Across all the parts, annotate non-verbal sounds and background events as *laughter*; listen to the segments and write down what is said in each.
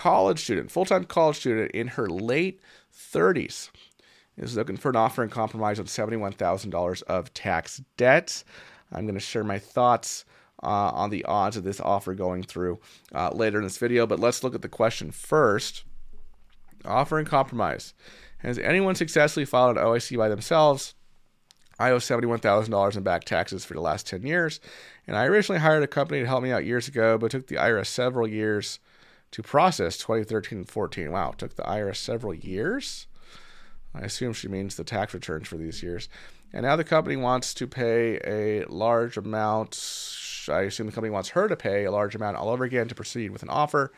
college student, full time college student in her late 30s, is looking for an offer in compromise on $71,000 of tax debt. I'm going to share my thoughts uh, on the odds of this offer going through uh, later in this video, but let's look at the question first. Offer in compromise. Has anyone successfully filed an OIC by themselves? I owe $71,000 in back taxes for the last 10 years, and I originally hired a company to help me out years ago, but took the IRS several years to process 2013 and 14. Wow, took the IRS several years? I assume she means the tax returns for these years. And now the company wants to pay a large amount. I assume the company wants her to pay a large amount all over again to proceed with an offer.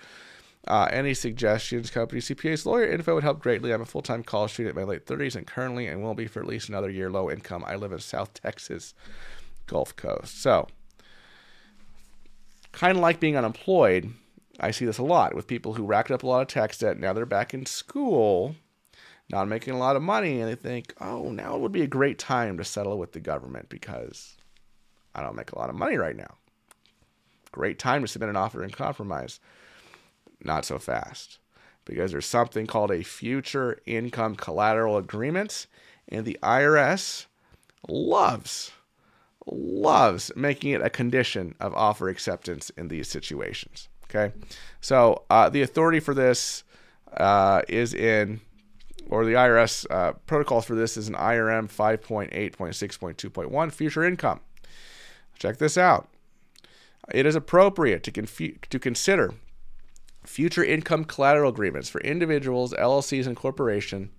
Uh, any suggestions? Company CPA's lawyer info would help greatly. I'm a full time college student in my late 30s and currently and will be for at least another year low income. I live in South Texas, Gulf Coast. So, kind of like being unemployed, I see this a lot with people who racked up a lot of tax debt. Now they're back in school, not making a lot of money, and they think, oh, now it would be a great time to settle with the government because I don't make a lot of money right now. Great time to submit an offer in compromise not so fast because there's something called a future income collateral agreement, and the IRS loves loves making it a condition of offer acceptance in these situations. Okay, so uh, the authority for this uh, is in, or the IRS uh, protocols for this is an IRM 5.8.6.2.1 future income. Check this out. It is appropriate to, confu- to consider future income collateral agreements for individuals, LLCs, and corporation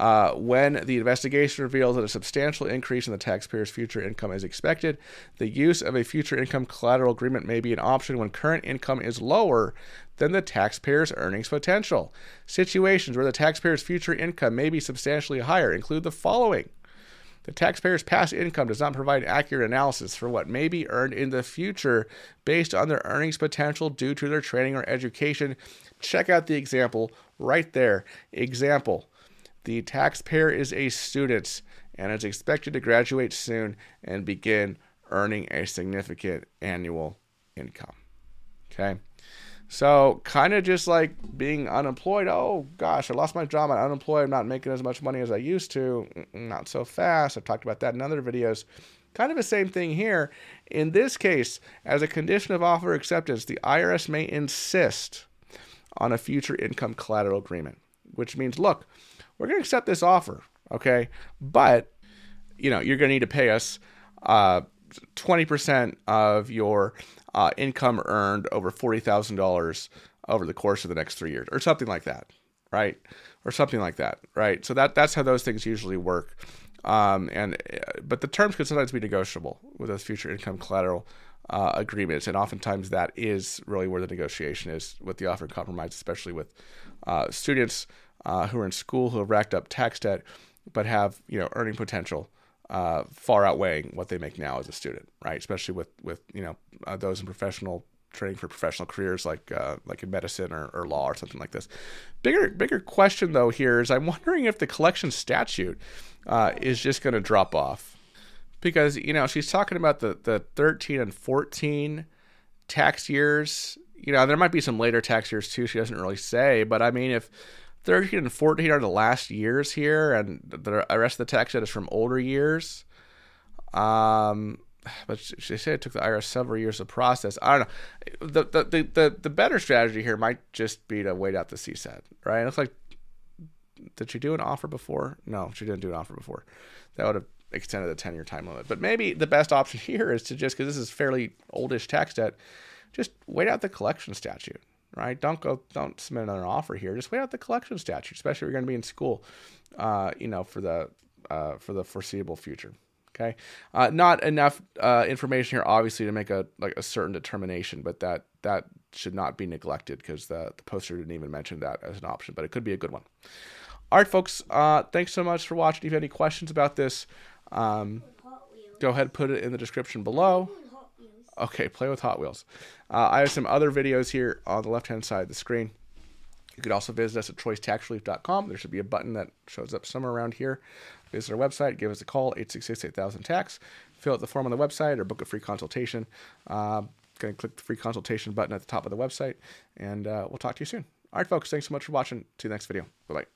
uh, when the investigation reveals that a substantial increase in the taxpayer's future income is expected. The use of a future income collateral agreement may be an option when current income is lower than the taxpayer's earnings potential. Situations where the taxpayer's future income may be substantially higher include the following. The taxpayer's past income does not provide accurate analysis for what may be earned in the future based on their earnings potential due to their training or education. Check out the example right there. Example The taxpayer is a student and is expected to graduate soon and begin earning a significant annual income. Okay. So, kind of just like being unemployed. Oh gosh, I lost my job. I'm unemployed. I'm not making as much money as I used to. Not so fast. I've talked about that in other videos. Kind of the same thing here. In this case, as a condition of offer acceptance, the IRS may insist on a future income collateral agreement, which means, look, we're going to accept this offer, okay, but you know you're going to need to pay us uh, 20% of your uh, income earned over $40,000 over the course of the next three years or something like that, right? Or something like that, right? So that that's how those things usually work. Um, and uh, but the terms could sometimes be negotiable with those future income collateral uh, agreements, and oftentimes that is really where the negotiation is with the offer compromise, especially with uh, students uh, who are in school who have racked up tax debt but have you know earning potential uh, far outweighing what they make now as a student, right? Especially with with you know uh, those in professional training for professional careers like uh, like in medicine or, or, law or something like this. Bigger bigger question though here is I'm wondering if the collection statute uh, is just going to drop off because you know she's talking about the the 13 and 14 tax years. You know there might be some later tax years too. She doesn't really say, but I mean if 13 and 14 are the last years here, and the rest of the tax debt is from older years. Um, but she said it took the IRS several years to process. I don't know. The the the the, the better strategy here might just be to wait out the CSED, right? It looks like did she do an offer before? No, she didn't do an offer before. That would have extended the 10 year time limit. But maybe the best option *laughs* here is to just, because this is fairly oldish tax debt, just wait out the collection statute right? Don't go, don't submit another offer here. Just wait out the collection statute, especially if you're going to be in school, uh, you know, for the uh, for the foreseeable future. Okay, uh, not enough uh, information here, obviously, to make a like a certain determination, but that that should not be neglected because the the poster didn't even mention that as an option, but it could be a good one. All right, folks. Uh, thanks so much for watching. If you have any questions about this, um, go ahead put it in the description below. Okay, play with Hot Wheels. Uh, I have some other videos here on the left-hand side of the screen. You could also visit us at choicetaxrelief.com. There should be a button that shows up somewhere around here. Visit our website, give us a call, 866-8000-TAX. Fill out the form on the website or book a free consultation. Uh, going to click the free consultation button at the top of the website, and uh, we'll talk to you soon. All right, folks, thanks so much for watching. See you next video. Bye bye.